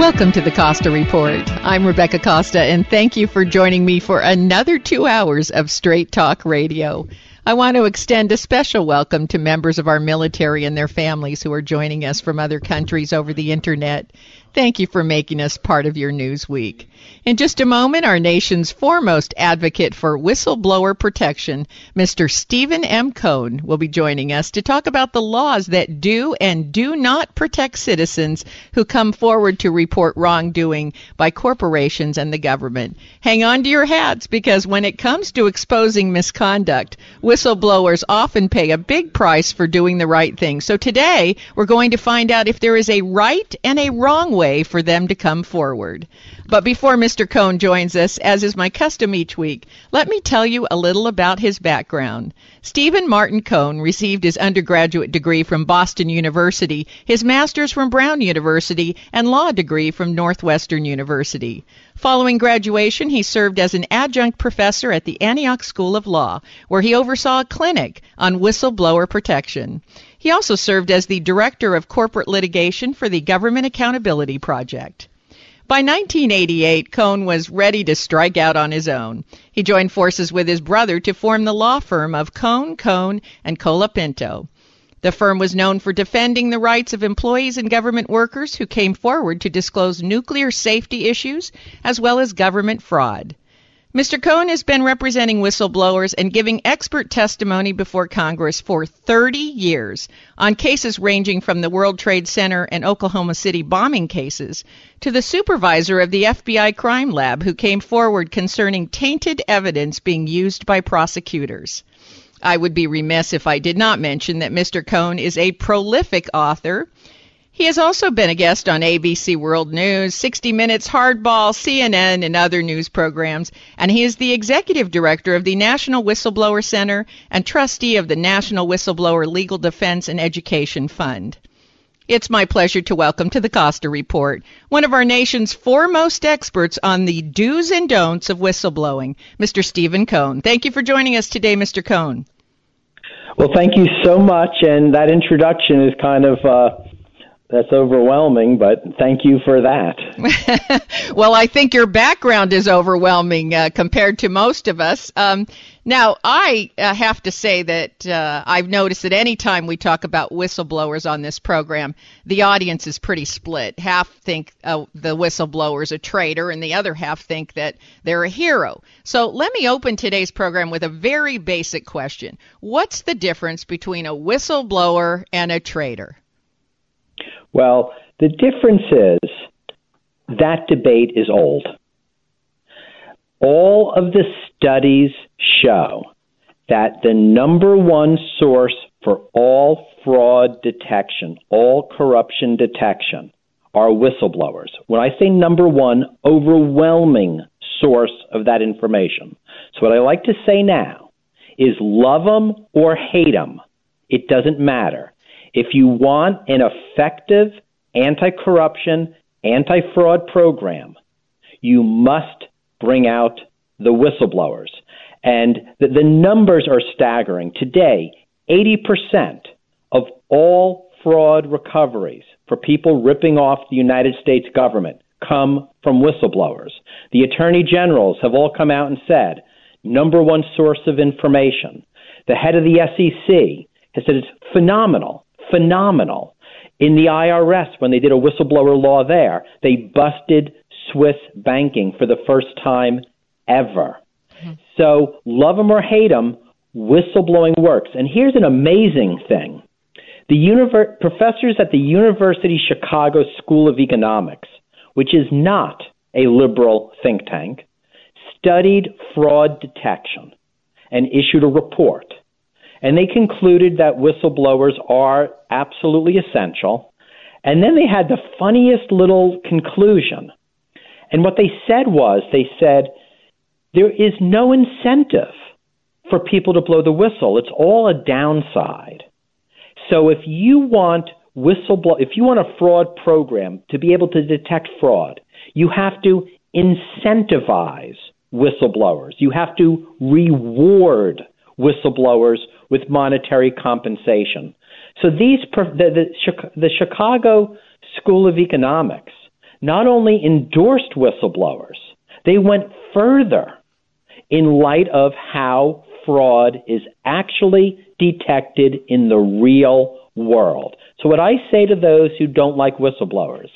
Welcome to the Costa Report. I'm Rebecca Costa, and thank you for joining me for another two hours of Straight Talk Radio. I want to extend a special welcome to members of our military and their families who are joining us from other countries over the internet. Thank you for making us part of your news week. In just a moment, our nation's foremost advocate for whistleblower protection, Mr. Stephen M. Kohn, will be joining us to talk about the laws that do and do not protect citizens who come forward to report wrongdoing by corporations and the government. Hang on to your hats because when it comes to exposing misconduct, whistleblowers often pay a big price for doing the right thing. So today, we're going to find out if there is a right and a wrong way for them to come forward. But before Mr. Kohn joins us, as is my custom each week, let me tell you a little about his background. Stephen Martin Kohn received his undergraduate degree from Boston University, his master's from Brown University, and law degree from Northwestern University. Following graduation, he served as an adjunct professor at the Antioch School of Law, where he oversaw a clinic on whistleblower protection. He also served as the Director of Corporate Litigation for the Government Accountability Project. By 1988, Kohn was ready to strike out on his own. He joined forces with his brother to form the law firm of Kohn, Kohn, and Colapinto. The firm was known for defending the rights of employees and government workers who came forward to disclose nuclear safety issues as well as government fraud. Mr. Kohn has been representing whistleblowers and giving expert testimony before Congress for 30 years on cases ranging from the World Trade Center and Oklahoma City bombing cases to the supervisor of the FBI crime lab who came forward concerning tainted evidence being used by prosecutors. I would be remiss if I did not mention that Mr. Kohn is a prolific author he has also been a guest on ABC World News, 60 Minutes, Hardball, CNN, and other news programs, and he is the executive director of the National Whistleblower Center and trustee of the National Whistleblower Legal Defense and Education Fund. It's my pleasure to welcome to the Costa Report one of our nation's foremost experts on the do's and don'ts of whistleblowing, Mr. Stephen Kohn. Thank you for joining us today, Mr. Kohn. Well, thank you so much, and that introduction is kind of. Uh that's overwhelming, but thank you for that. well, I think your background is overwhelming uh, compared to most of us. Um, now, I uh, have to say that uh, I've noticed that any time we talk about whistleblowers on this program, the audience is pretty split. Half think uh, the whistleblower is a traitor, and the other half think that they're a hero. So let me open today's program with a very basic question What's the difference between a whistleblower and a traitor? Well, the difference is that debate is old. All of the studies show that the number one source for all fraud detection, all corruption detection, are whistleblowers. When I say number one, overwhelming source of that information. So, what I like to say now is love them or hate them, it doesn't matter. If you want an effective anti corruption, anti fraud program, you must bring out the whistleblowers. And the, the numbers are staggering. Today, 80% of all fraud recoveries for people ripping off the United States government come from whistleblowers. The attorney generals have all come out and said, number one source of information. The head of the SEC has said it's phenomenal phenomenal. In the IRS, when they did a whistleblower law there, they busted Swiss banking for the first time ever. Mm-hmm. So, love them or hate them, whistleblowing works. And here's an amazing thing the univer- professors at the University Chicago School of Economics, which is not a liberal think tank, studied fraud detection and issued a report. And they concluded that whistleblowers are absolutely essential. And then they had the funniest little conclusion. And what they said was they said, there is no incentive for people to blow the whistle. It's all a downside. So if you want whistleblow, if you want a fraud program to be able to detect fraud, you have to incentivize whistleblowers. You have to reward whistleblowers with monetary compensation. So these the, the, the Chicago School of Economics not only endorsed whistleblowers, they went further in light of how fraud is actually detected in the real world. So, what I say to those who don't like whistleblowers,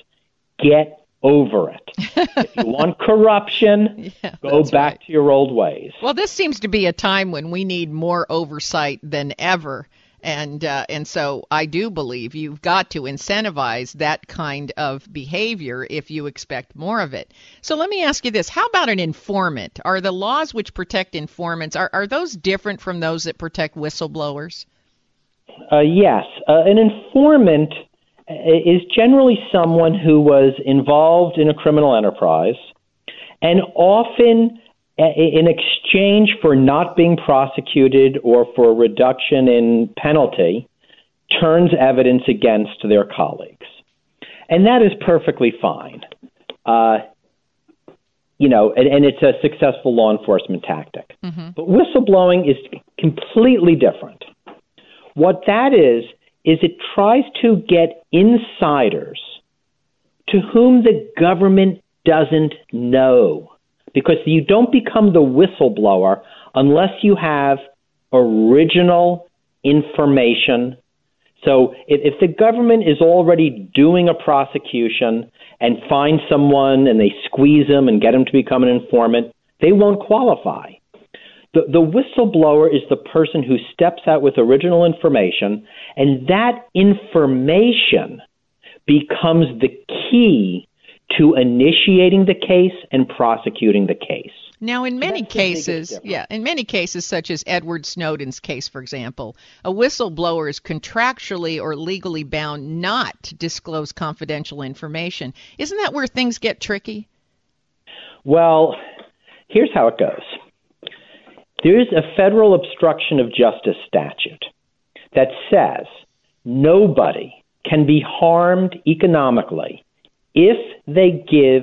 get over it. if you want corruption, yeah, go back right. to your old ways. Well, this seems to be a time when we need more oversight than ever and uh, and so I do believe you've got to incentivize that kind of behavior if you expect more of it. So let me ask you this: How about an informant? Are the laws which protect informants are are those different from those that protect whistleblowers? Uh, yes, uh, an informant is generally someone who was involved in a criminal enterprise and often in exchange for not being prosecuted or for a reduction in penalty, turns evidence against their colleagues. And that is perfectly fine. Uh, you know, and, and, it's a successful law enforcement tactic. Mm-hmm. But whistleblowing is completely different. What that is, is it tries to get insiders to whom the government doesn't know because you don't become the whistleblower unless you have original information. So if, if the government is already doing a prosecution and find someone and they squeeze them and get them to become an informant, they won't qualify. The, the whistleblower is the person who steps out with original information, and that information becomes the key to initiating the case and prosecuting the case. Now, in many cases, yeah, in many cases, such as Edward Snowden's case, for example, a whistleblower is contractually or legally bound not to disclose confidential information. Isn't that where things get tricky? Well, here's how it goes there's a federal obstruction of justice statute that says nobody can be harmed economically if they give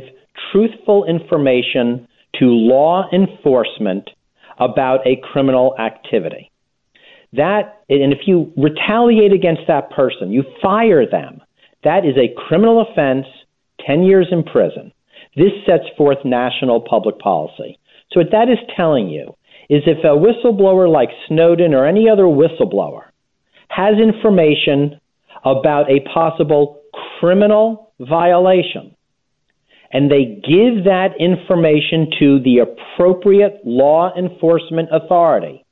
truthful information to law enforcement about a criminal activity. That, and if you retaliate against that person, you fire them, that is a criminal offense, 10 years in prison. This sets forth national public policy. So, what that is telling you is if a whistleblower like Snowden or any other whistleblower has information about a possible criminal violation, and they give that information to the appropriate law enforcement authority,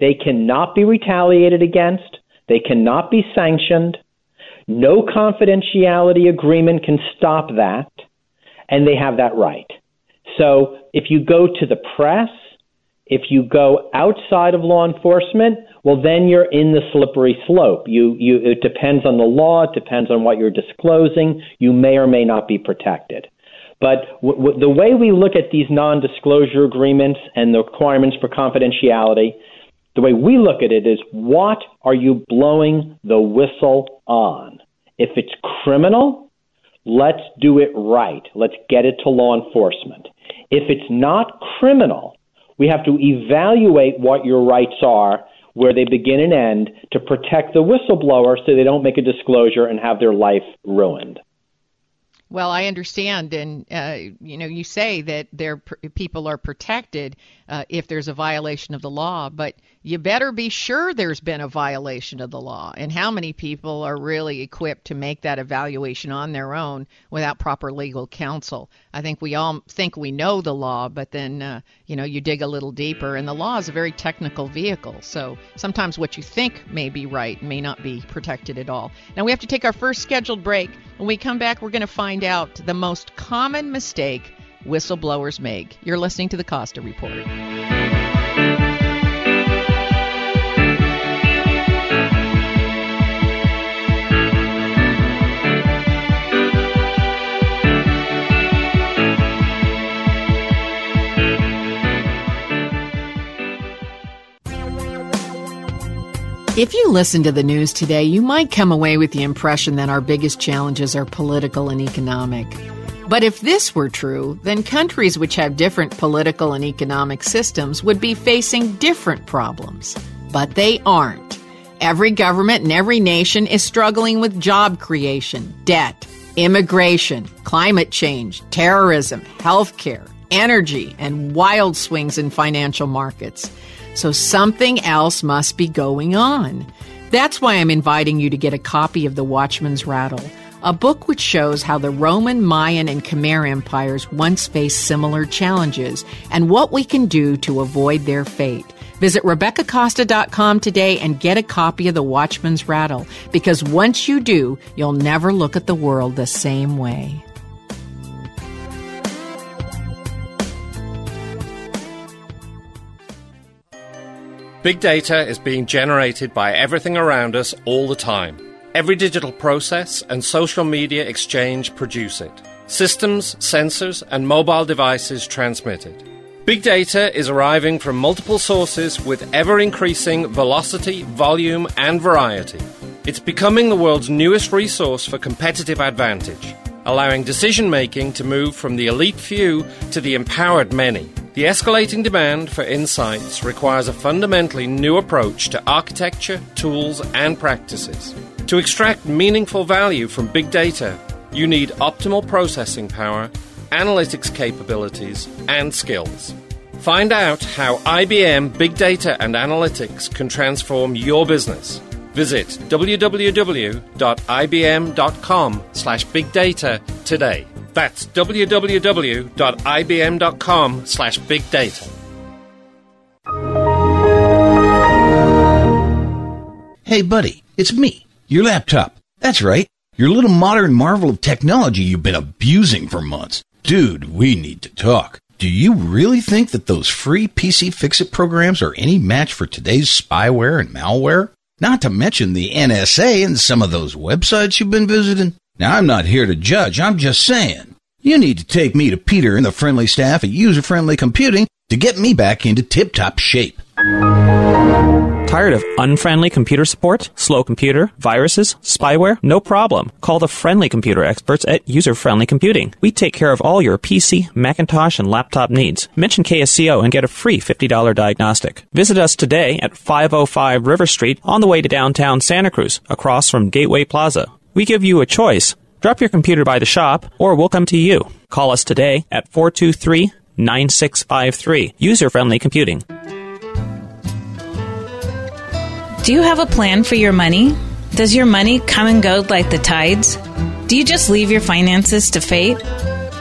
they cannot be retaliated against, they cannot be sanctioned, no confidentiality agreement can stop that, and they have that right. So if you go to the press, if you go outside of law enforcement, well, then you're in the slippery slope. You, you, it depends on the law. It depends on what you're disclosing. You may or may not be protected. But w- w- the way we look at these non-disclosure agreements and the requirements for confidentiality, the way we look at it is, what are you blowing the whistle on? If it's criminal, let's do it right. Let's get it to law enforcement. If it's not criminal, we have to evaluate what your rights are where they begin and end to protect the whistleblower so they don't make a disclosure and have their life ruined. Well, I understand, and uh, you know, you say that their people are protected uh, if there's a violation of the law, but you better be sure there's been a violation of the law. And how many people are really equipped to make that evaluation on their own without proper legal counsel? I think we all think we know the law, but then uh, you know, you dig a little deeper, and the law is a very technical vehicle. So sometimes what you think may be right may not be protected at all. Now we have to take our first scheduled break. When we come back, we're going to find out the most common mistake whistleblowers make. You're listening to the Costa Report. If you listen to the news today, you might come away with the impression that our biggest challenges are political and economic. But if this were true, then countries which have different political and economic systems would be facing different problems. But they aren't. Every government and every nation is struggling with job creation, debt, immigration, climate change, terrorism, healthcare, energy, and wild swings in financial markets. So something else must be going on. That's why I'm inviting you to get a copy of The Watchman's Rattle, a book which shows how the Roman, Mayan, and Khmer empires once faced similar challenges and what we can do to avoid their fate. Visit RebeccaCosta.com today and get a copy of The Watchman's Rattle because once you do, you'll never look at the world the same way. Big data is being generated by everything around us all the time. Every digital process and social media exchange produce it. Systems, sensors, and mobile devices transmit it. Big data is arriving from multiple sources with ever increasing velocity, volume, and variety. It's becoming the world's newest resource for competitive advantage, allowing decision making to move from the elite few to the empowered many. The escalating demand for insights requires a fundamentally new approach to architecture, tools, and practices. To extract meaningful value from big data, you need optimal processing power, analytics capabilities, and skills. Find out how IBM Big Data and Analytics can transform your business. Visit www.ibm.com/bigdata today. That's www.ibm.com slash big data. Hey, buddy, it's me, your laptop. That's right, your little modern marvel of technology you've been abusing for months. Dude, we need to talk. Do you really think that those free PC Fixit programs are any match for today's spyware and malware? Not to mention the NSA and some of those websites you've been visiting. Now, I'm not here to judge. I'm just saying. You need to take me to Peter and the friendly staff at User Friendly Computing to get me back into tip top shape. Tired of unfriendly computer support, slow computer, viruses, spyware? No problem. Call the friendly computer experts at User Friendly Computing. We take care of all your PC, Macintosh, and laptop needs. Mention KSCO and get a free $50 diagnostic. Visit us today at 505 River Street on the way to downtown Santa Cruz, across from Gateway Plaza. We give you a choice. Drop your computer by the shop, or we'll come to you. Call us today at 423 9653. User friendly computing. Do you have a plan for your money? Does your money come and go like the tides? Do you just leave your finances to fate?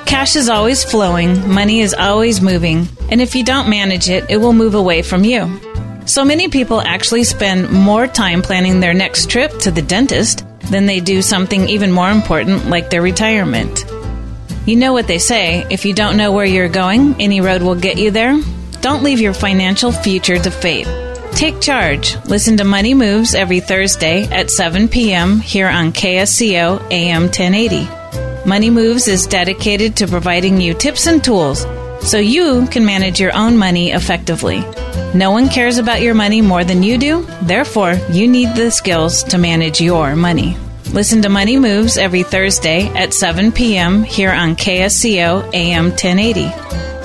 Cash is always flowing, money is always moving, and if you don't manage it, it will move away from you. So many people actually spend more time planning their next trip to the dentist than they do something even more important like their retirement. You know what they say if you don't know where you're going, any road will get you there. Don't leave your financial future to fate. Take charge. Listen to Money Moves every Thursday at 7 p.m. here on KSCO AM 1080. Money Moves is dedicated to providing you tips and tools so you can manage your own money effectively. No one cares about your money more than you do, therefore, you need the skills to manage your money. Listen to Money Moves every Thursday at 7 p.m. here on KSCO AM 1080.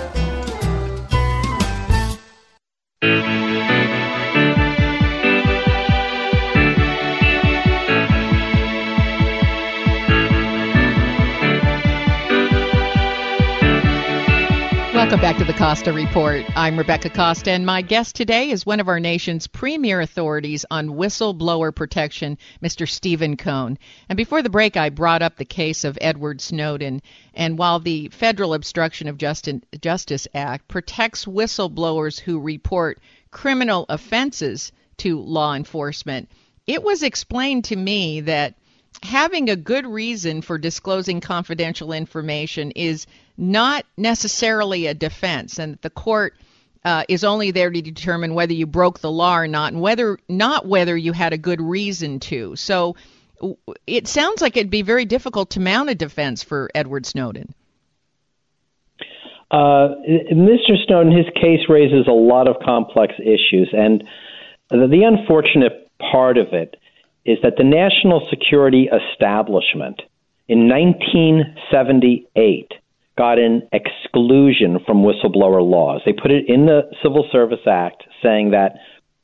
Costa Report. I'm Rebecca Costa, and my guest today is one of our nation's premier authorities on whistleblower protection, Mr. Stephen Kohn. And before the break, I brought up the case of Edward Snowden. And while the Federal Obstruction of Justice Act protects whistleblowers who report criminal offenses to law enforcement, it was explained to me that having a good reason for disclosing confidential information is not necessarily a defense, and the court uh, is only there to determine whether you broke the law or not, and whether not whether you had a good reason to. So it sounds like it'd be very difficult to mount a defense for Edward Snowden. Uh, Mr. Snowden, his case raises a lot of complex issues, and the, the unfortunate part of it is that the national security establishment in 1978 got an exclusion from whistleblower laws. They put it in the Civil Service Act saying that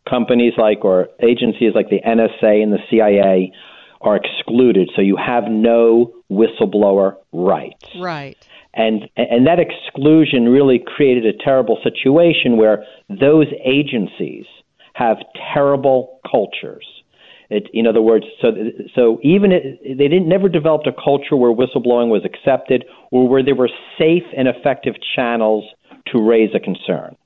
companies like or agencies like the NSA and the CIA are excluded, so you have no whistleblower rights. Right. And and that exclusion really created a terrible situation where those agencies have terrible cultures it, in other words, so so even it, they didn't never developed a culture where whistleblowing was accepted or where there were safe and effective channels to raise a concern.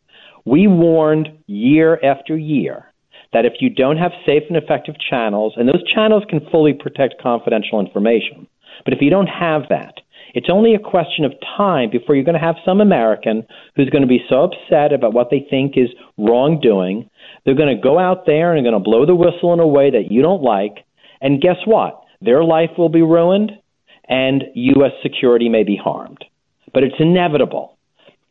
We warned year after year that if you don't have safe and effective channels, and those channels can fully protect confidential information, but if you don't have that, it's only a question of time before you're going to have some American who's going to be so upset about what they think is wrongdoing they're going to go out there and they're going to blow the whistle in a way that you don't like. And guess what? Their life will be ruined and U.S. security may be harmed. But it's inevitable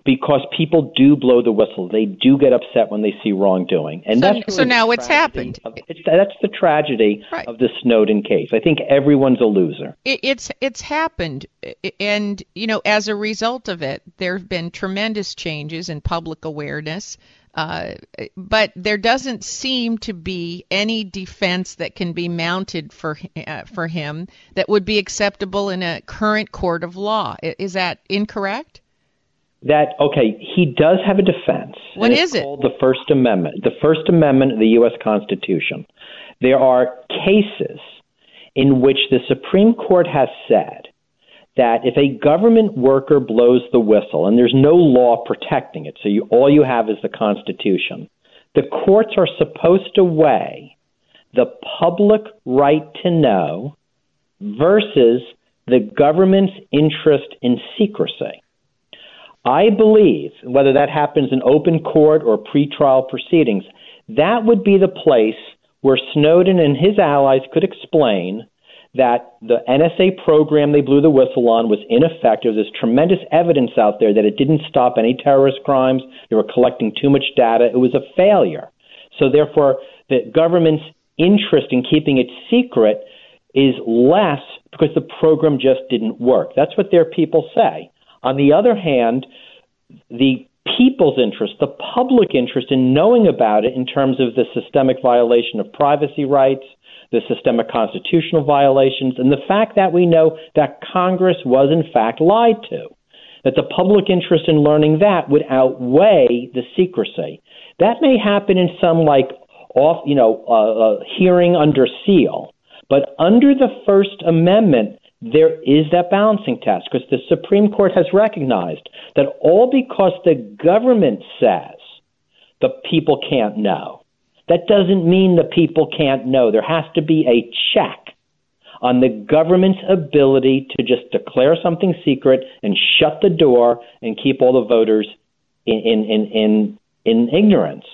because people do blow the whistle. They do get upset when they see wrongdoing, and so, that's really so now it's happened. Of, it's, that's the tragedy right. of the Snowden case. I think everyone's a loser. It, it's it's happened, and you know, as a result of it, there have been tremendous changes in public awareness. Uh, but there doesn't seem to be any defense that can be mounted for uh, for him that would be acceptable in a current court of law. Is that incorrect? That okay? He does have a defense. What is it? Called the First Amendment. The First Amendment of the U.S. Constitution. There are cases in which the Supreme Court has said that if a government worker blows the whistle and there's no law protecting it, so you, all you have is the Constitution, the courts are supposed to weigh the public right to know versus the government's interest in secrecy. I believe, whether that happens in open court or pretrial proceedings, that would be the place where Snowden and his allies could explain that the NSA program they blew the whistle on was ineffective. There's tremendous evidence out there that it didn't stop any terrorist crimes. They were collecting too much data. It was a failure. So, therefore, the government's interest in keeping it secret is less because the program just didn't work. That's what their people say. On the other hand, the people's interest, the public interest in knowing about it in terms of the systemic violation of privacy rights, the systemic constitutional violations, and the fact that we know that Congress was in fact lied to. That the public interest in learning that would outweigh the secrecy. That may happen in some like off, you know, uh, uh, hearing under seal, but under the First Amendment, there is that balancing test because the Supreme Court has recognized that all because the government says the people can't know that doesn't mean the people can't know. There has to be a check on the government's ability to just declare something secret and shut the door and keep all the voters in, in, in, in, in ignorance.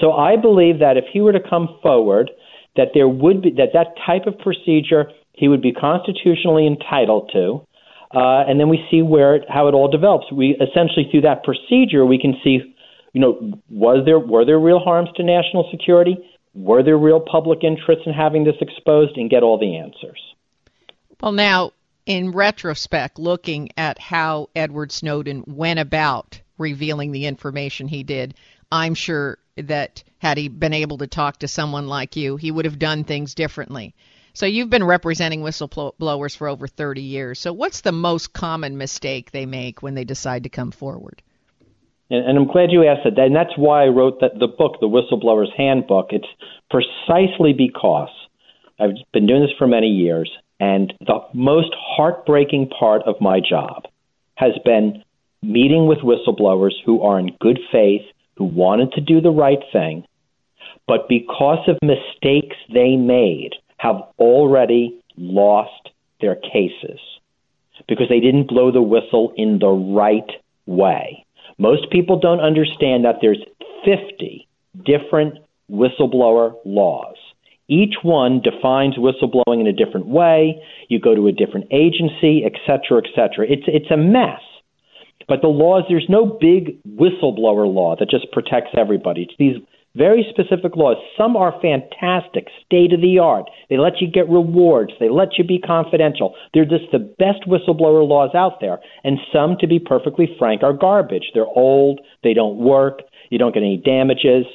So I believe that if he were to come forward, that there would be that that type of procedure he would be constitutionally entitled to, uh, and then we see where it, how it all develops. We essentially through that procedure we can see you know, was there were there real harms to national security? Were there real public interest in having this exposed? And get all the answers. Well, now in retrospect, looking at how Edward Snowden went about revealing the information he did, I'm sure that had he been able to talk to someone like you, he would have done things differently. So you've been representing whistleblowers for over 30 years. So what's the most common mistake they make when they decide to come forward? And, and I'm glad you asked that. And that's why I wrote that, the book, The Whistleblower's Handbook. It's precisely because I've been doing this for many years, and the most heartbreaking part of my job has been meeting with whistleblowers who are in good faith, who wanted to do the right thing, but because of mistakes they made, have already lost their cases because they didn't blow the whistle in the right way. Most people don't understand that there's 50 different whistleblower laws. Each one defines whistleblowing in a different way. You go to a different agency, et cetera, et cetera. It's, it's a mess. But the laws, there's no big whistleblower law that just protects everybody. It's these very specific laws. Some are fantastic, state of the art. They let you get rewards. They let you be confidential. They're just the best whistleblower laws out there. And some, to be perfectly frank, are garbage. They're old. They don't work. You don't get any damages.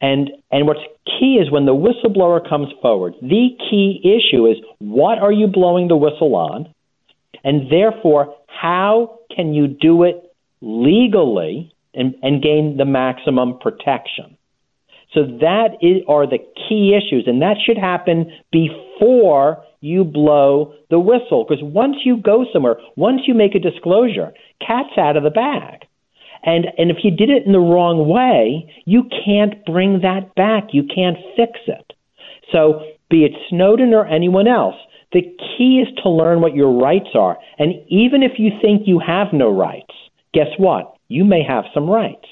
And and what's key is when the whistleblower comes forward, the key issue is what are you blowing the whistle on? And therefore, how can you do it legally and, and gain the maximum protection? So that is, are the key issues, and that should happen before you blow the whistle. Because once you go somewhere, once you make a disclosure, cat's out of the bag. And and if you did it in the wrong way, you can't bring that back. You can't fix it. So be it Snowden or anyone else, the key is to learn what your rights are. And even if you think you have no rights, guess what? You may have some rights.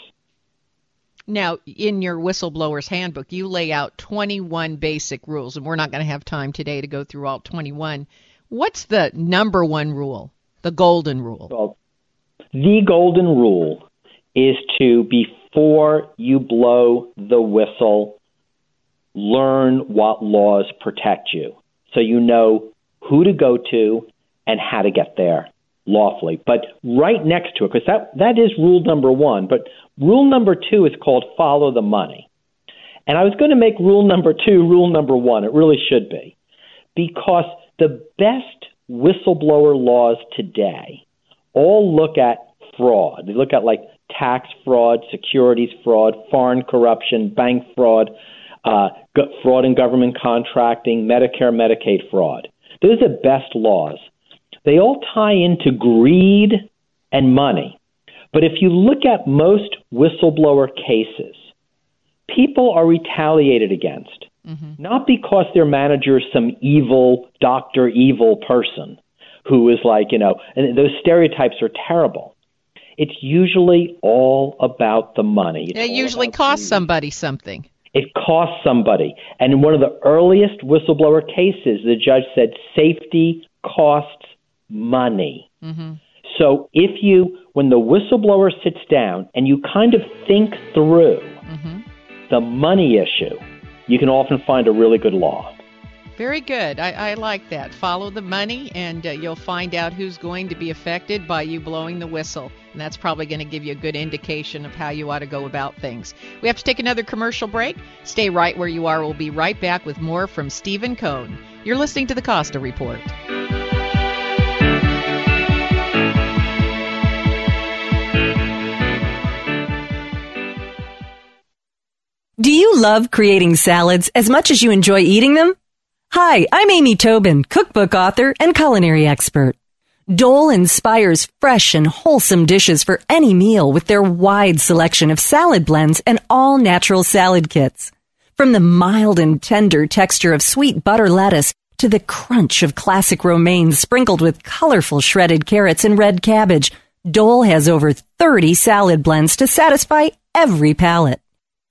Now, in your whistleblower's handbook, you lay out 21 basic rules, and we're not going to have time today to go through all 21. What's the number one rule, the golden rule? Well, the golden rule is to, before you blow the whistle, learn what laws protect you. So you know who to go to and how to get there lawfully. But right next to it, because that, that is rule number one, but rule number two is called follow the money. And I was going to make rule number two rule number one. It really should be. Because the best whistleblower laws today all look at fraud. They look at like tax fraud, securities fraud, foreign corruption, bank fraud, uh, fraud in government contracting, Medicare, Medicaid fraud. Those are the best laws. They all tie into greed and money. But if you look at most whistleblower cases, people are retaliated against, mm-hmm. not because their manager is some evil, doctor, evil person who is like, you know, and those stereotypes are terrible. It's usually all about the money. It's it usually costs somebody something. It costs somebody. And in one of the earliest whistleblower cases, the judge said safety costs money. Mm-hmm. So if you, when the whistleblower sits down and you kind of think through mm-hmm. the money issue, you can often find a really good law. Very good. I, I, like that. Follow the money, and uh, you'll find out who's going to be affected by you blowing the whistle. And that's probably going to give you a good indication of how you ought to go about things. We have to take another commercial break. Stay right where you are. We'll be right back with more from Stephen Kohn. You're listening to the Costa Report. You love creating salads as much as you enjoy eating them? Hi, I'm Amy Tobin, cookbook author and culinary expert. Dole inspires fresh and wholesome dishes for any meal with their wide selection of salad blends and all natural salad kits. From the mild and tender texture of sweet butter lettuce to the crunch of classic romaine sprinkled with colorful shredded carrots and red cabbage, Dole has over 30 salad blends to satisfy every palate.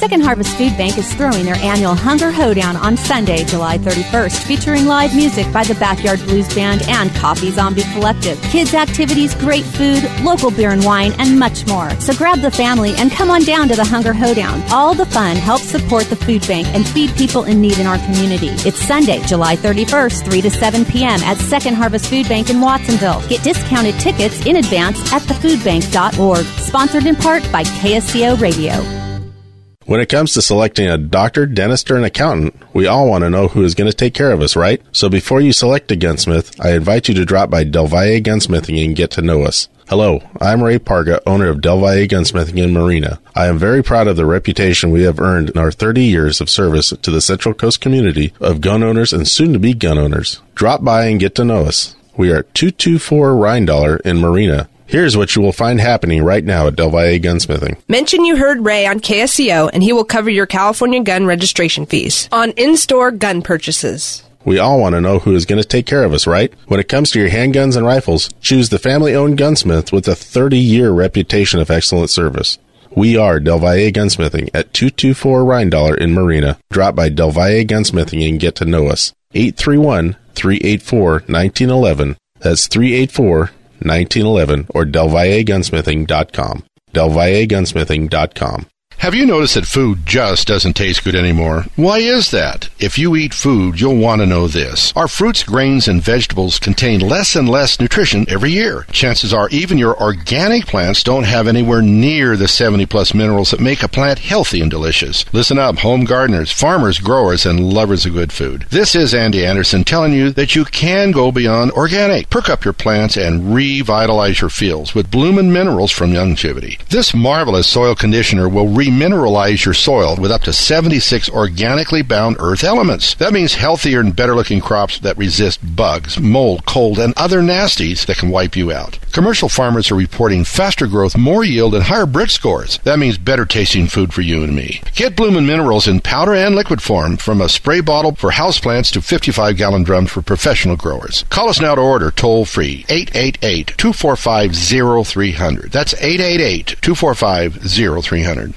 Second Harvest Food Bank is throwing their annual Hunger Hoedown on Sunday, July 31st, featuring live music by the Backyard Blues Band and Coffee Zombie Collective. Kids' activities, great food, local beer and wine, and much more. So grab the family and come on down to the Hunger Hoedown. All the fun helps support the food bank and feed people in need in our community. It's Sunday, July 31st, 3 to 7 p.m. at Second Harvest Food Bank in Watsonville. Get discounted tickets in advance at thefoodbank.org. Sponsored in part by KSCO Radio. When it comes to selecting a doctor, dentist, or an accountant, we all want to know who is going to take care of us, right? So before you select a gunsmith, I invite you to drop by Del Valle Gunsmithing and get to know us. Hello, I'm Ray Parga, owner of Del Valle Gunsmithing in Marina. I am very proud of the reputation we have earned in our 30 years of service to the Central Coast community of gun owners and soon to be gun owners. Drop by and get to know us. We are at 224 Reindollar in Marina. Here's what you will find happening right now at Del Valle Gunsmithing. Mention you heard Ray on KSCO and he will cover your California gun registration fees on in-store gun purchases. We all want to know who is going to take care of us, right? When it comes to your handguns and rifles, choose the family owned gunsmith with a 30 year reputation of excellent service. We are Del Valle Gunsmithing at 224 Reindollar in Marina. Drop by Del Valle Gunsmithing and get to know us. 831 384 1911. That's 384 1911 or DelValleGunsmithing.com. DelValleGunsmithing.com. Have you noticed that food just doesn't taste good anymore? Why is that? If you eat food, you'll want to know this. Our fruits, grains, and vegetables contain less and less nutrition every year. Chances are even your organic plants don't have anywhere near the 70 plus minerals that make a plant healthy and delicious. Listen up, home gardeners, farmers, growers, and lovers of good food. This is Andy Anderson telling you that you can go beyond organic. Perk up your plants and revitalize your fields with Bloomin' Minerals from Youngevity. This marvelous soil conditioner will re remineralize your soil with up to 76 organically bound earth elements. That means healthier and better looking crops that resist bugs, mold, cold, and other nasties that can wipe you out. Commercial farmers are reporting faster growth, more yield, and higher Brix scores. That means better tasting food for you and me. Get Bloomin' Minerals in powder and liquid form from a spray bottle for houseplants to 55 gallon drums for professional growers. Call us now to order toll free 888 245 0300. That's 888 245 0300.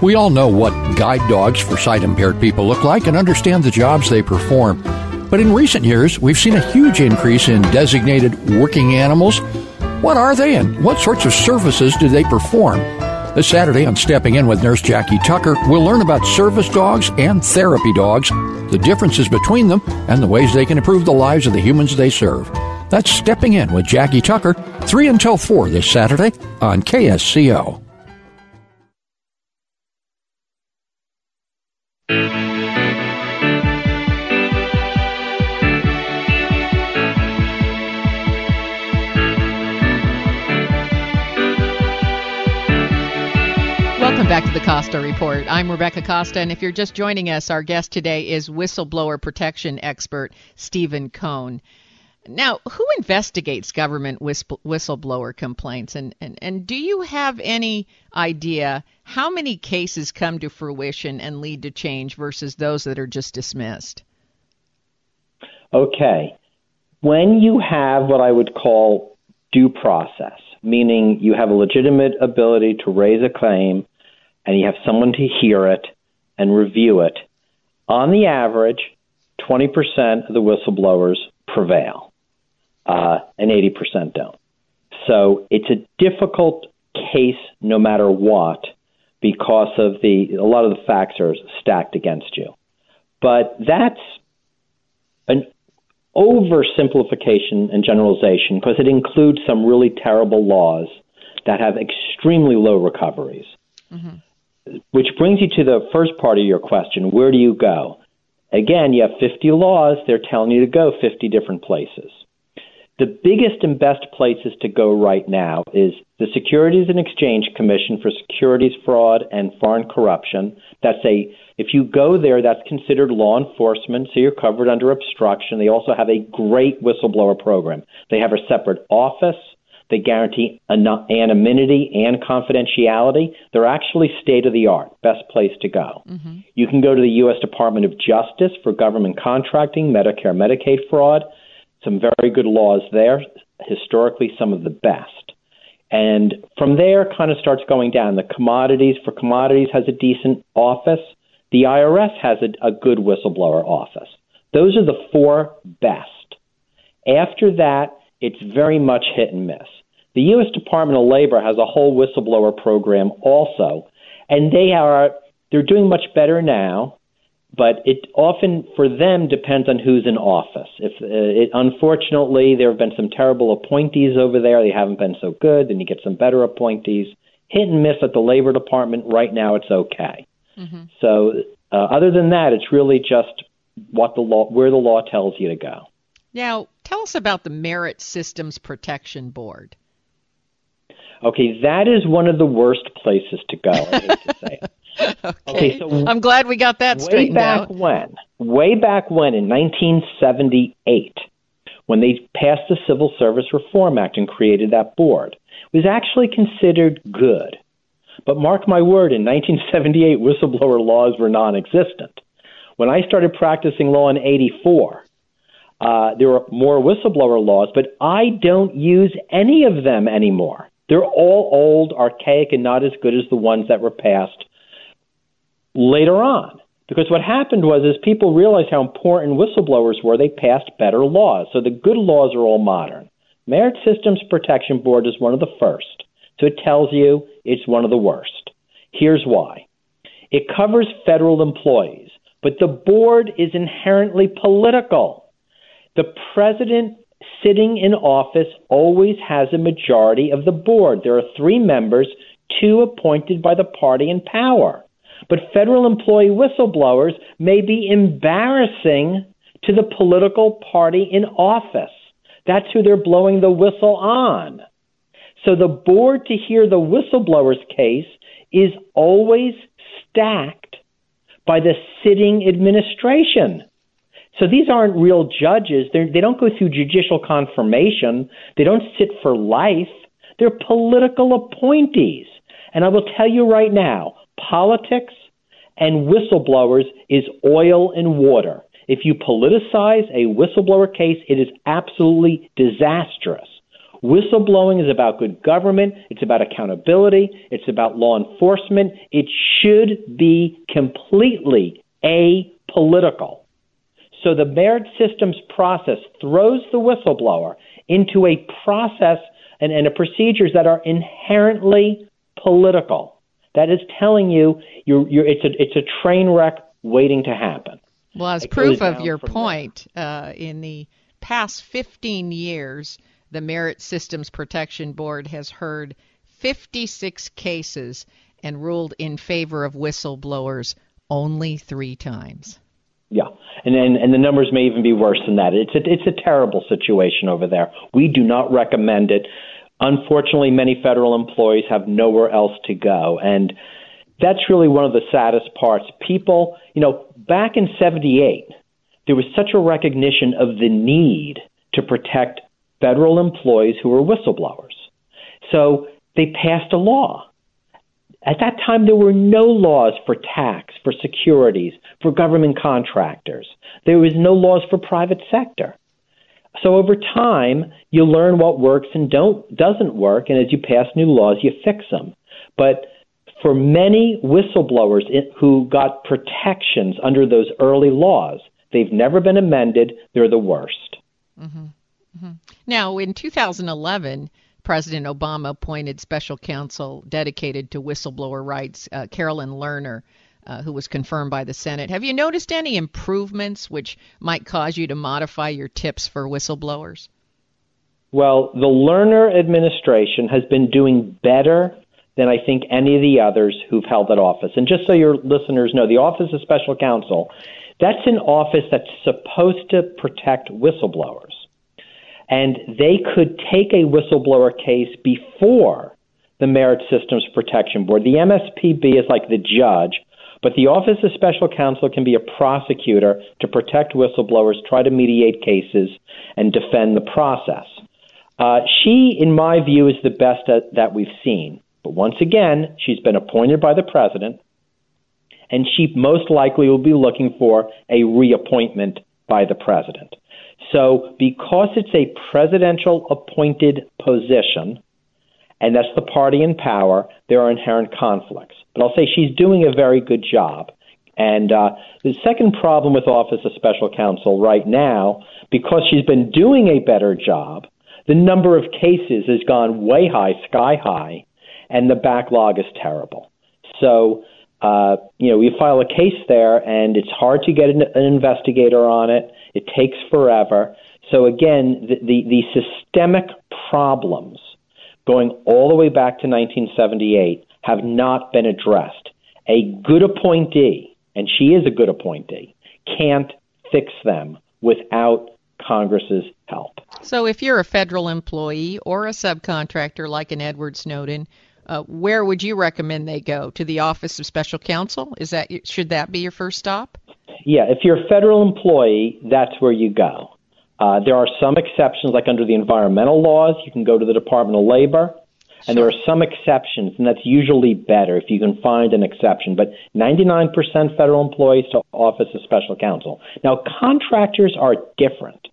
We all know what guide dogs for sight impaired people look like and understand the jobs they perform. But in recent years, we've seen a huge increase in designated working animals. What are they and what sorts of services do they perform? This Saturday on Stepping In with Nurse Jackie Tucker, we'll learn about service dogs and therapy dogs, the differences between them, and the ways they can improve the lives of the humans they serve. That's Stepping In with Jackie Tucker, 3 until 4 this Saturday on KSCO. Welcome back to the Costa Report. I'm Rebecca Costa, and if you're just joining us, our guest today is whistleblower protection expert Stephen Kohn. Now, who investigates government whistleblower complaints, and, and, and do you have any idea how many cases come to fruition and lead to change versus those that are just dismissed? Okay. When you have what I would call due process, meaning you have a legitimate ability to raise a claim and you have someone to hear it and review it, on the average, 20% of the whistleblowers prevail, uh, and 80% don't. So it's a difficult case no matter what because of the a lot of the facts are stacked against you. But that's an oversimplification and generalization because it includes some really terrible laws that have extremely low recoveries. Mm-hmm. Which brings you to the first part of your question where do you go? Again, you have 50 laws, they're telling you to go 50 different places. The biggest and best places to go right now is the Securities and Exchange Commission for Securities Fraud and Foreign Corruption. That's a if you go there, that's considered law enforcement, so you're covered under obstruction. They also have a great whistleblower program. They have a separate office. They guarantee anonymity and confidentiality. They're actually state of the art, best place to go. Mm-hmm. You can go to the U.S. Department of Justice for government contracting, Medicare, Medicaid fraud. Some very good laws there, historically, some of the best. And from there, kind of starts going down. The commodities, for commodities, has a decent office. The IRS has a, a good whistleblower office. Those are the four best. After that, it's very much hit and miss. The U.S. Department of Labor has a whole whistleblower program also, and they are they're doing much better now but it often for them depends on who's in office. If uh, it, unfortunately there have been some terrible appointees over there, they haven't been so good. Then you get some better appointees. Hit and miss at the Labor Department. Right now, it's okay. Mm-hmm. So uh, other than that, it's really just what the law, where the law tells you to go. Now, tell us about the Merit Systems Protection Board. Okay, that is one of the worst places to go. I hate to say it. okay. okay. so I'm glad we got that straightened way back out. when, way back when in 1978, when they passed the Civil Service Reform Act and created that board, it was actually considered good. But mark my word, in 1978, whistleblower laws were non-existent. When I started practicing law in '84, uh, there were more whistleblower laws, but I don't use any of them anymore. They're all old, archaic, and not as good as the ones that were passed later on. Because what happened was, as people realized how important whistleblowers were, they passed better laws. So the good laws are all modern. Merit Systems Protection Board is one of the first. So it tells you it's one of the worst. Here's why. It covers federal employees, but the board is inherently political. The president sitting in office always has a majority of the board. There are three members, two appointed by the party in power. But federal employee whistleblowers may be embarrassing to the political party in office. That's who they're blowing the whistle on. So the board to hear the whistleblower's case is always stacked by the sitting administration. So these aren't real judges. They're, they don't go through judicial confirmation. They don't sit for life. They're political appointees. And I will tell you right now, politics and whistleblowers is oil and water. If you politicize a whistleblower case, it is absolutely disastrous. Whistleblowing is about good government. It's about accountability. It's about law enforcement. It should be completely apolitical. So the merit systems process throws the whistleblower into a process and, and procedures that are inherently political. That is telling you you're, you're, it's, a, it's a train wreck waiting to happen. Well, as it proof of your point, uh, in the past 15 years, the Merit Systems Protection Board has heard 56 cases and ruled in favor of whistleblowers only three times. Yeah, and, and and the numbers may even be worse than that. It's a it's a terrible situation over there. We do not recommend it. Unfortunately, many federal employees have nowhere else to go. And that's really one of the saddest parts. People, you know, back in 78, there was such a recognition of the need to protect federal employees who were whistleblowers. So they passed a law. At that time, there were no laws for tax, for securities, for government contractors. There was no laws for private sector. So over time, you learn what works and don't doesn't work, and as you pass new laws, you fix them. But for many whistleblowers who got protections under those early laws, they've never been amended. They're the worst. Mm-hmm. Mm-hmm. Now, in 2011, President Obama appointed special counsel dedicated to whistleblower rights, uh, Carolyn Lerner uh, who was confirmed by the Senate. Have you noticed any improvements which might cause you to modify your tips for whistleblowers? Well, the Lerner administration has been doing better than I think any of the others who've held that office. And just so your listeners know, the Office of Special Counsel, that's an office that's supposed to protect whistleblowers. And they could take a whistleblower case before the Merit Systems Protection Board. The MSPB is like the judge but the Office of Special Counsel can be a prosecutor to protect whistleblowers, try to mediate cases, and defend the process. Uh, she, in my view, is the best at, that we've seen. But once again, she's been appointed by the president, and she most likely will be looking for a reappointment by the president. So, because it's a presidential appointed position, and that's the party in power, there are inherent conflicts. But I'll say she's doing a very good job. And uh, the second problem with Office of Special Counsel right now, because she's been doing a better job, the number of cases has gone way high, sky high, and the backlog is terrible. So, uh, you know, you file a case there, and it's hard to get an, an investigator on it. It takes forever. So again, the, the, the systemic problems going all the way back to 1978 have not been addressed. A good appointee, and she is a good appointee, can't fix them without Congress's help. So, if you're a federal employee or a subcontractor like an Edward Snowden, uh, where would you recommend they go? To the Office of Special Counsel? Is that should that be your first stop? Yeah, if you're a federal employee, that's where you go. Uh, there are some exceptions, like under the environmental laws, you can go to the Department of Labor. And there are some exceptions, and that's usually better if you can find an exception. But 99% federal employees to Office of Special Counsel. Now, contractors are different.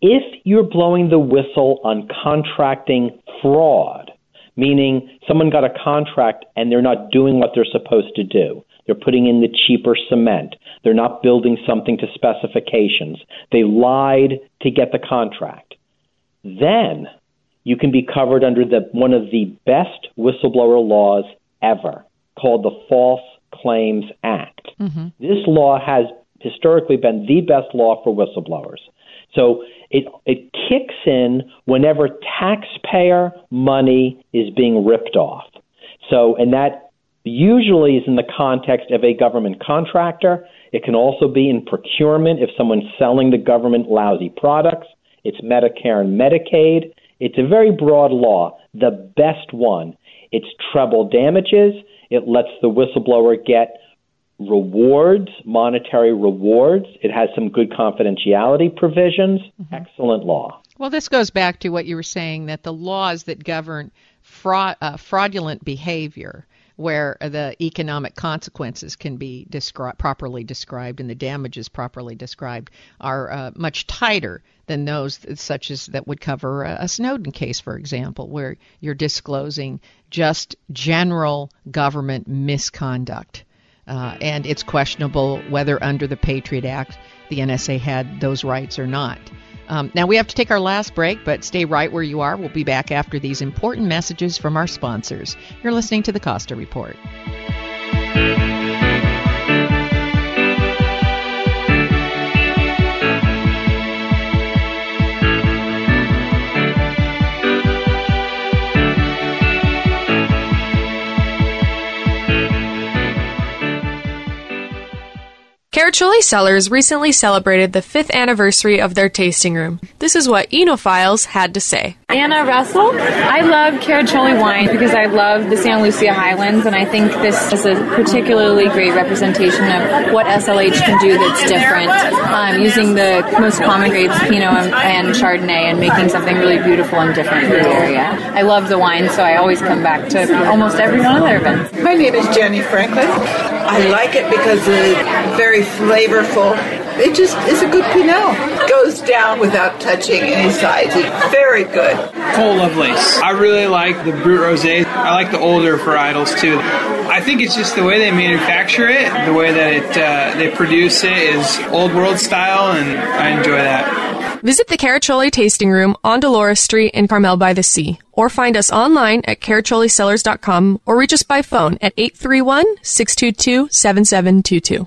If you're blowing the whistle on contracting fraud, meaning someone got a contract and they're not doing what they're supposed to do, they're putting in the cheaper cement. They're not building something to specifications. They lied to get the contract. Then you can be covered under the one of the best whistleblower laws ever, called the False Claims Act. Mm-hmm. This law has historically been the best law for whistleblowers. So it it kicks in whenever taxpayer money is being ripped off. So and that usually is in the context of a government contractor. It can also be in procurement if someone's selling the government lousy products. It's Medicare and Medicaid. It's a very broad law, the best one. It's treble damages. It lets the whistleblower get rewards, monetary rewards. It has some good confidentiality provisions. Mm-hmm. Excellent law. Well, this goes back to what you were saying that the laws that govern fraud, uh, fraudulent behavior where the economic consequences can be descri- properly described and the damages properly described are uh, much tighter than those such as that would cover a, a Snowden case, for example, where you're disclosing just general government misconduct. Uh, and it's questionable whether under the Patriot Act the NSA had those rights or not. Um, now we have to take our last break, but stay right where you are. We'll be back after these important messages from our sponsors. You're listening to the Costa Report. Caraccioli Cellars recently celebrated the fifth anniversary of their tasting room. This is what Enophiles had to say. Anna Russell. I love Caraccioli wine because I love the Santa Lucia Highlands, and I think this is a particularly great representation of what SLH can do that's different, um, using the most common grapes, Pinot and, and Chardonnay, and making something really beautiful and different for the area. I love the wine, so I always come back to almost every one of their events. My name is Jenny Franklin. I like it because it's very flavorful. It just is a good Pinot. Goes down without touching any sides. It's very good. Cole Lovelace. I really like the Brut Rosé. I like the older varietals too. I think it's just the way they manufacture it, the way that it uh, they produce it is old world style, and I enjoy that. Visit the Caraccioli Tasting Room on Dolores Street in Carmel by the Sea, or find us online at caracciolicellars.com or reach us by phone at 831 622 7722.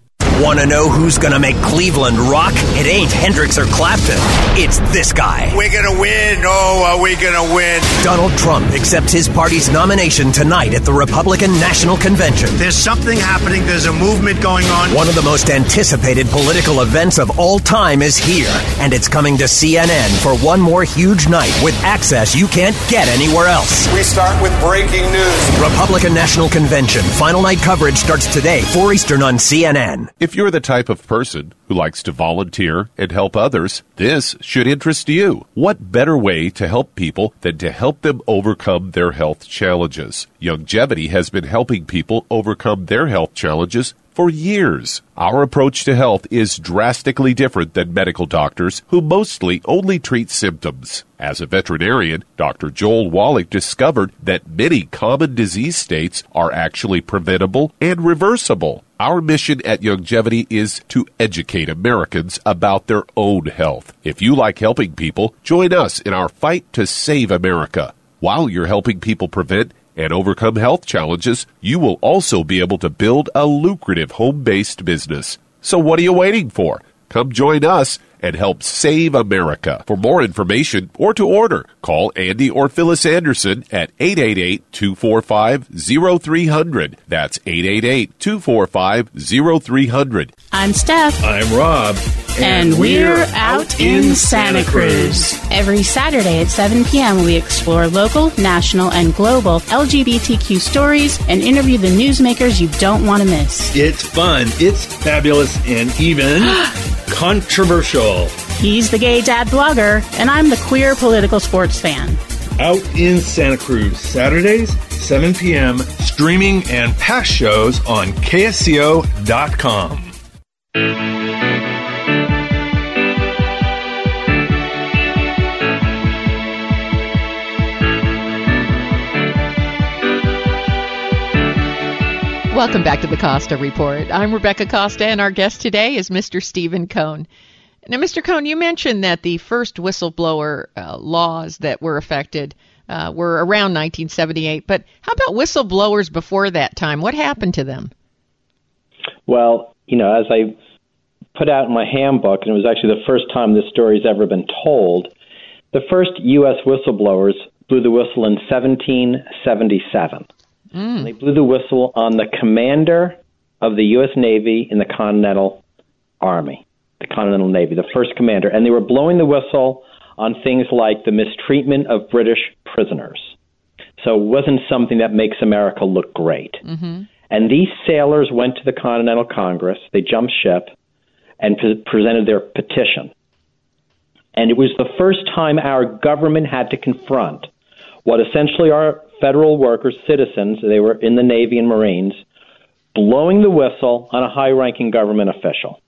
Want to know who's going to make Cleveland rock? It ain't Hendrix or Clapton. It's this guy. We're going to win. Oh, are we going to win? Donald Trump accepts his party's nomination tonight at the Republican National Convention. There's something happening. There's a movement going on. One of the most anticipated political events of all time is here, and it's coming to CNN for one more huge night with access you can't get anywhere else. We start with breaking news. Republican National Convention. Final night coverage starts today, 4 Eastern on CNN. If you're the type of person who likes to volunteer and help others, this should interest you. What better way to help people than to help them overcome their health challenges? Longevity has been helping people overcome their health challenges for years. Our approach to health is drastically different than medical doctors who mostly only treat symptoms. As a veterinarian, Dr. Joel Wallach discovered that many common disease states are actually preventable and reversible. Our mission at Longevity is to educate Americans about their own health. If you like helping people, join us in our fight to save America. While you're helping people prevent and overcome health challenges, you will also be able to build a lucrative home based business. So, what are you waiting for? Come join us and help save America. For more information or to order, call Andy or Phyllis Anderson at 888-245-0300. That's 888-245-0300. I'm Steph. I'm Rob. And, we're out in Santa Cruz. Every Saturday at 7 p.m., we explore local, national, and global LGBTQ stories and interview the newsmakers you don't want to miss. It's fun, it's fabulous, and even controversial. He's the gay dad blogger, and I'm the queer political sports fan. Out in Santa Cruz, Saturdays, 7 p.m., streaming and past shows on KSCO.com. Welcome back to the Costa Report. I'm Rebecca Costa, and our guest today is Mr. Stephen Kohn. Now, Mr. Kohn, you mentioned that the first whistleblower uh, laws that were affected uh, were around 1978, but how about whistleblowers before that time? What happened to them? Well, you know, as I put out in my handbook, and it was actually the first time this story's ever been told, the first U.S. whistleblowers blew the whistle in 1777. Mm. They blew the whistle on the commander of the U.S. Navy in the Continental Army, the Continental Navy, the first commander. And they were blowing the whistle on things like the mistreatment of British prisoners. So it wasn't something that makes America look great. Mm-hmm. And these sailors went to the Continental Congress, they jumped ship, and pre- presented their petition. And it was the first time our government had to confront what essentially are federal workers, citizens, they were in the Navy and Marines, blowing the whistle on a high ranking government official.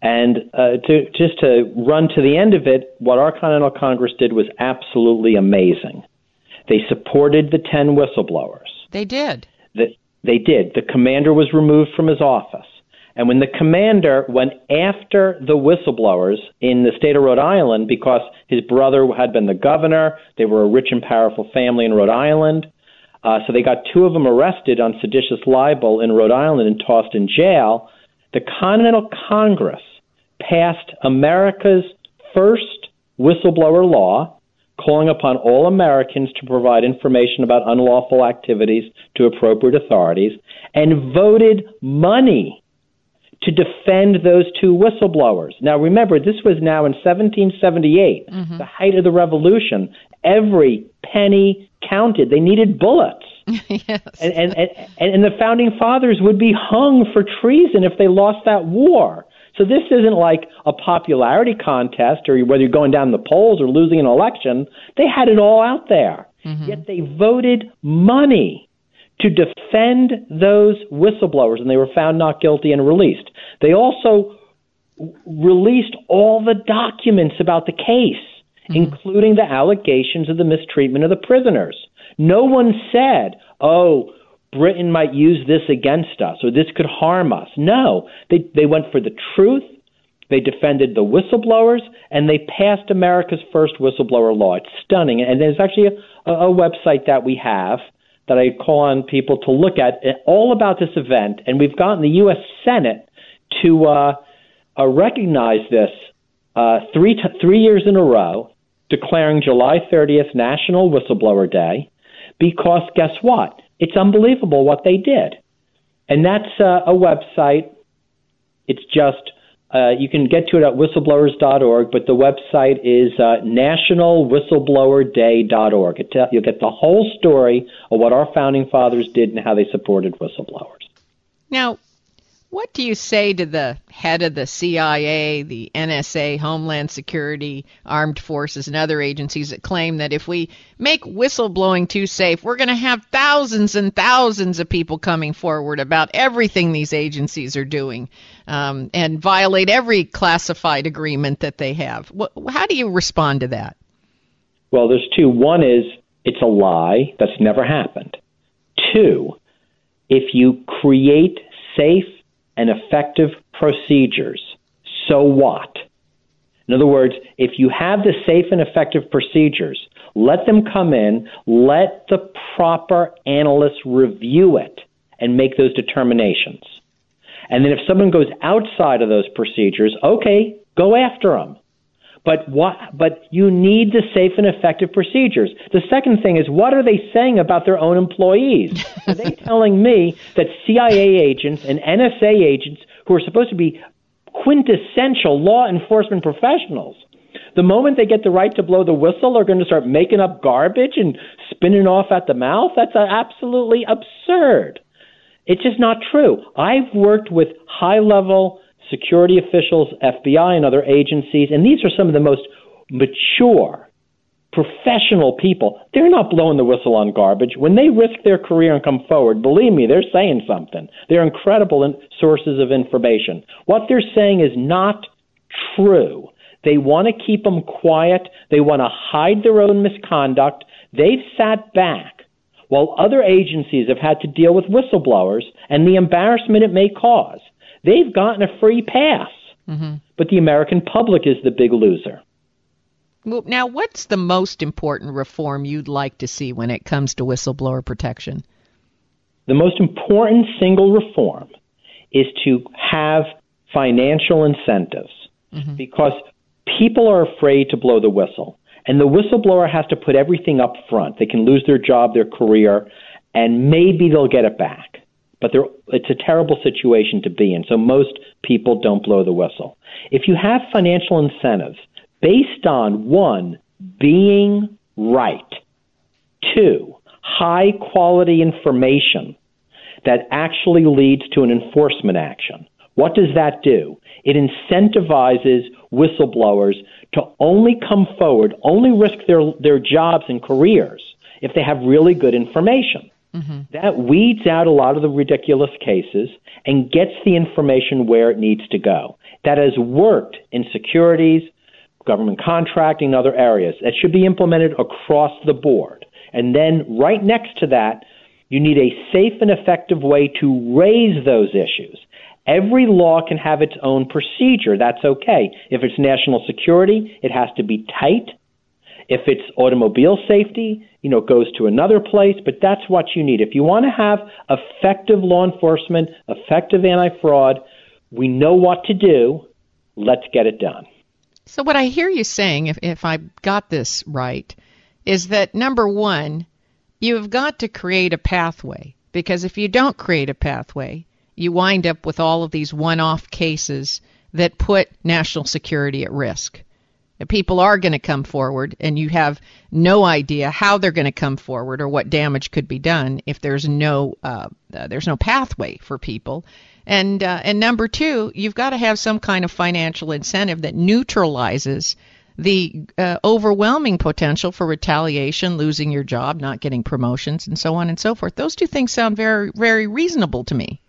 And uh, to, just to run to the end of it, what our Continental Congress did was absolutely amazing. They supported the 10 whistleblowers. They did. The, they did. The commander was removed from his office. And when the commander went after the whistleblowers in the state of Rhode Island because his brother had been the governor, they were a rich and powerful family in Rhode Island. Uh, so they got two of them arrested on seditious libel in Rhode Island and tossed in jail. The Continental Congress passed America's first whistleblower law, calling upon all Americans to provide information about unlawful activities to appropriate authorities, and voted money to defend those two whistleblowers. Now, remember, this was now in 1778, Mm-hmm. the height of the revolution. Every penny counted. They needed bullets. yes. And, and, and, and the founding fathers would be hung for treason if they lost that war. So this isn't like a popularity contest or whether you're going down the polls or losing an election. They had it all out there. Mm-hmm. Yet they voted money to defend those whistleblowers, and they were found not guilty and released. They also released all the documents about the case, mm-hmm. including the allegations of the mistreatment of the prisoners. No one said, oh, Britain might use this against us or this could harm us. No, they, they went for the truth. They defended the whistleblowers and they passed America's first whistleblower law. It's stunning. And there's actually a, a website that we have that I call on people to look at all about this event. And we've gotten the U.S. Senate to uh, uh, recognize this uh, three, t- three years in a row, declaring July 30th National Whistleblower Day, because guess what? It's unbelievable what they did. And that's uh, a website. It's just, uh, you can get to it at whistleblowers.org, but the website is uh, nationalwhistleblowerday.org. It you'll get the whole story of what our founding fathers did and how they supported whistleblowers. Now, what do you say to the head of the CIA, the NSA, Homeland Security, Armed Forces, and other agencies that claim that if we make whistleblowing too safe, we're going to have thousands and thousands of people coming forward about everything these agencies are doing um, and violate every classified agreement that they have? How do you respond to that? Well, there's two. One is it's a lie. That's never happened. Two, if you create safe and effective procedures, so what? In other words, if you have the safe and effective procedures, let them come in, let the proper analysts review it and make those determinations. And then if someone goes outside of those procedures, okay, go after them. But what, but you need the safe and effective procedures. The second thing is, what are they saying about their own employees? are they telling me that CIA agents and NSA agents who are supposed to be quintessential law enforcement professionals, the moment they get the right to blow the whistle, are going to start making up garbage and spinning off at the mouth? That's absolutely absurd. It's just not true. I've worked with high level security officials, FBI, and other agencies, and these are some of the most mature, professional people. They're not blowing the whistle on garbage. When they risk their career and come forward, believe me, they're saying something. They're incredible in- sources of information. What they're saying is not true. They want to keep them quiet. They want to hide their own misconduct. They've sat back while other agencies have had to deal with whistleblowers and the embarrassment it may cause. They've gotten a free pass, mm-hmm. but the American public is the big loser. Well, now, what's the most important reform you'd like to see when it comes to whistleblower protection? The most important single reform is to have financial incentives mm-hmm. because people are afraid to blow the whistle. And the whistleblower has to put everything up front. They can lose their job, their career, and maybe they'll get it back but it's a terrible situation to be in. So most people don't blow the whistle. If you have financial incentives based on one, being right, two, high quality information that actually leads to an enforcement action, what does that do? It incentivizes whistleblowers to only come forward, only risk their, their jobs and careers if they have really good information. Mm-hmm. That weeds out a lot of the ridiculous cases and gets the information where it needs to go. That has worked in securities, government contracting, other areas. That should be implemented across the board. And then right next to that, you need a safe and effective way to raise those issues. Every law can have its own procedure. That's okay. If it's national security, it has to be tight. If it's automobile safety, you know, it goes to another place, but that's what you need. If you want to have effective law enforcement, effective anti fraud, we know what to do. Let's get it done. So, what I hear you saying, if, if I got this right, is that number one, you've got to create a pathway. Because if you don't create a pathway, you wind up with all of these one off cases that put national security at risk people are going to come forward and you have no idea how they're going to come forward or what damage could be done if there's no uh, uh, there's no pathway for people and uh, and number two you've got to have some kind of financial incentive that neutralizes the uh, overwhelming potential for retaliation, losing your job, not getting promotions, and so on and so forth. Those two things sound very, very reasonable to me.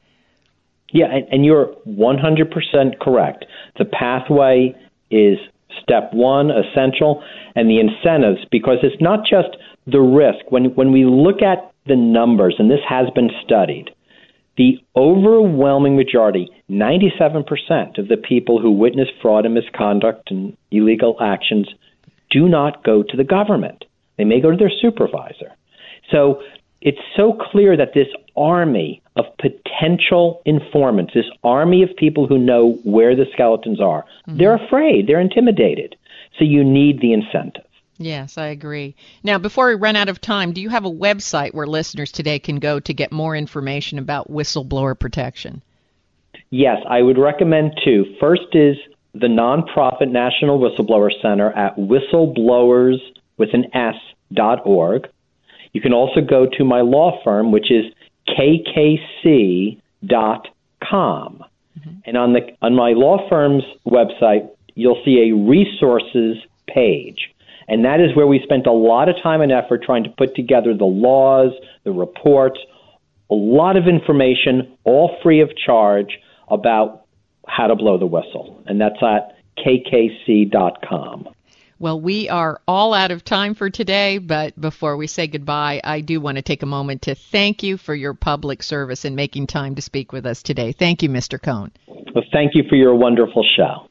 Yeah, and, and you're 100% correct. The pathway is step one, essential, and the incentives, because it's not just the risk. When, when we look at the numbers, and this has been studied, the overwhelming majority, 97% of the people who witness fraud and misconduct and illegal actions, do not go to the government. They may go to their supervisor. So it's so clear that this army of potential informants, this army of people who know where the skeletons are, mm-hmm. they're afraid, they're intimidated. So you need the incentive. Yes, I agree. Now, before we run out of time, do you have a website where listeners today can go to get more information about whistleblower protection? Yes, I would recommend two. First is the nonprofit National Whistleblower Center at whistleblowers with an S dot org. You can also go to my law firm, which is kkc dot com. Mm-hmm. And on the on my law firm's website, you'll see a resources page. And that is where we spent a lot of time and effort trying to put together the laws, the reports, a lot of information, all free of charge, about how to blow the whistle. And that's at kkc.com. Well, we are all out of time for today, but before we say goodbye, I do want to take a moment to thank you for your public service and making time to speak with us today. Thank you, Mr. Kohn. Well, thank you for your wonderful show.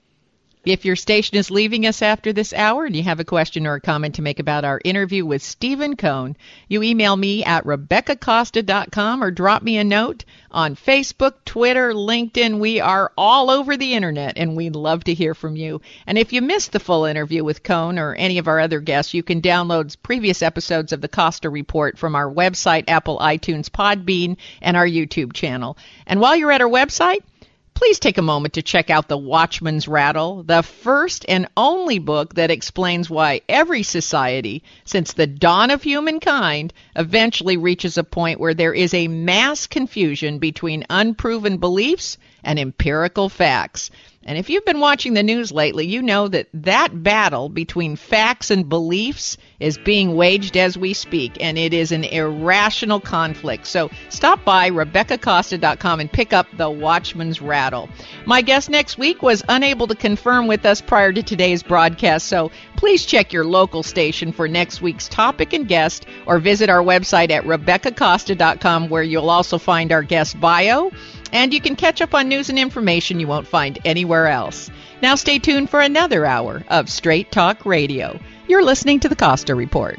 If your station is leaving us after this hour and you have a question or a comment to make about our interview with Stephen Kohn, you email me at RebeccaCosta.com or drop me a note on Facebook, Twitter, LinkedIn. We are all over the internet and we'd love to hear from you. And if you missed the full interview with Kohn or any of our other guests, you can download previous episodes of the Costa Report from our website, Apple iTunes, Podbean, and our YouTube channel. And while you're at our website, Please take a moment to check out The Watchman's Rattle, the first and only book that explains why every society, since the dawn of humankind, eventually reaches a point where there is a mass confusion between unproven beliefs and empirical facts. And if you've been watching the news lately, you know that that battle between facts and beliefs is being waged as we speak, and it is an irrational conflict. So stop by RebeccaCosta.com and pick up The Watchman's Rattle. My guest next week was unable to confirm with us prior to today's broadcast, so please check your local station for next week's topic and guest, or visit our website at RebeccaCosta.com where you'll also find our guest bio and you can catch up on news and information you won't find anywhere else. Now stay tuned for another hour of Straight Talk Radio. You're listening to the Costa Report.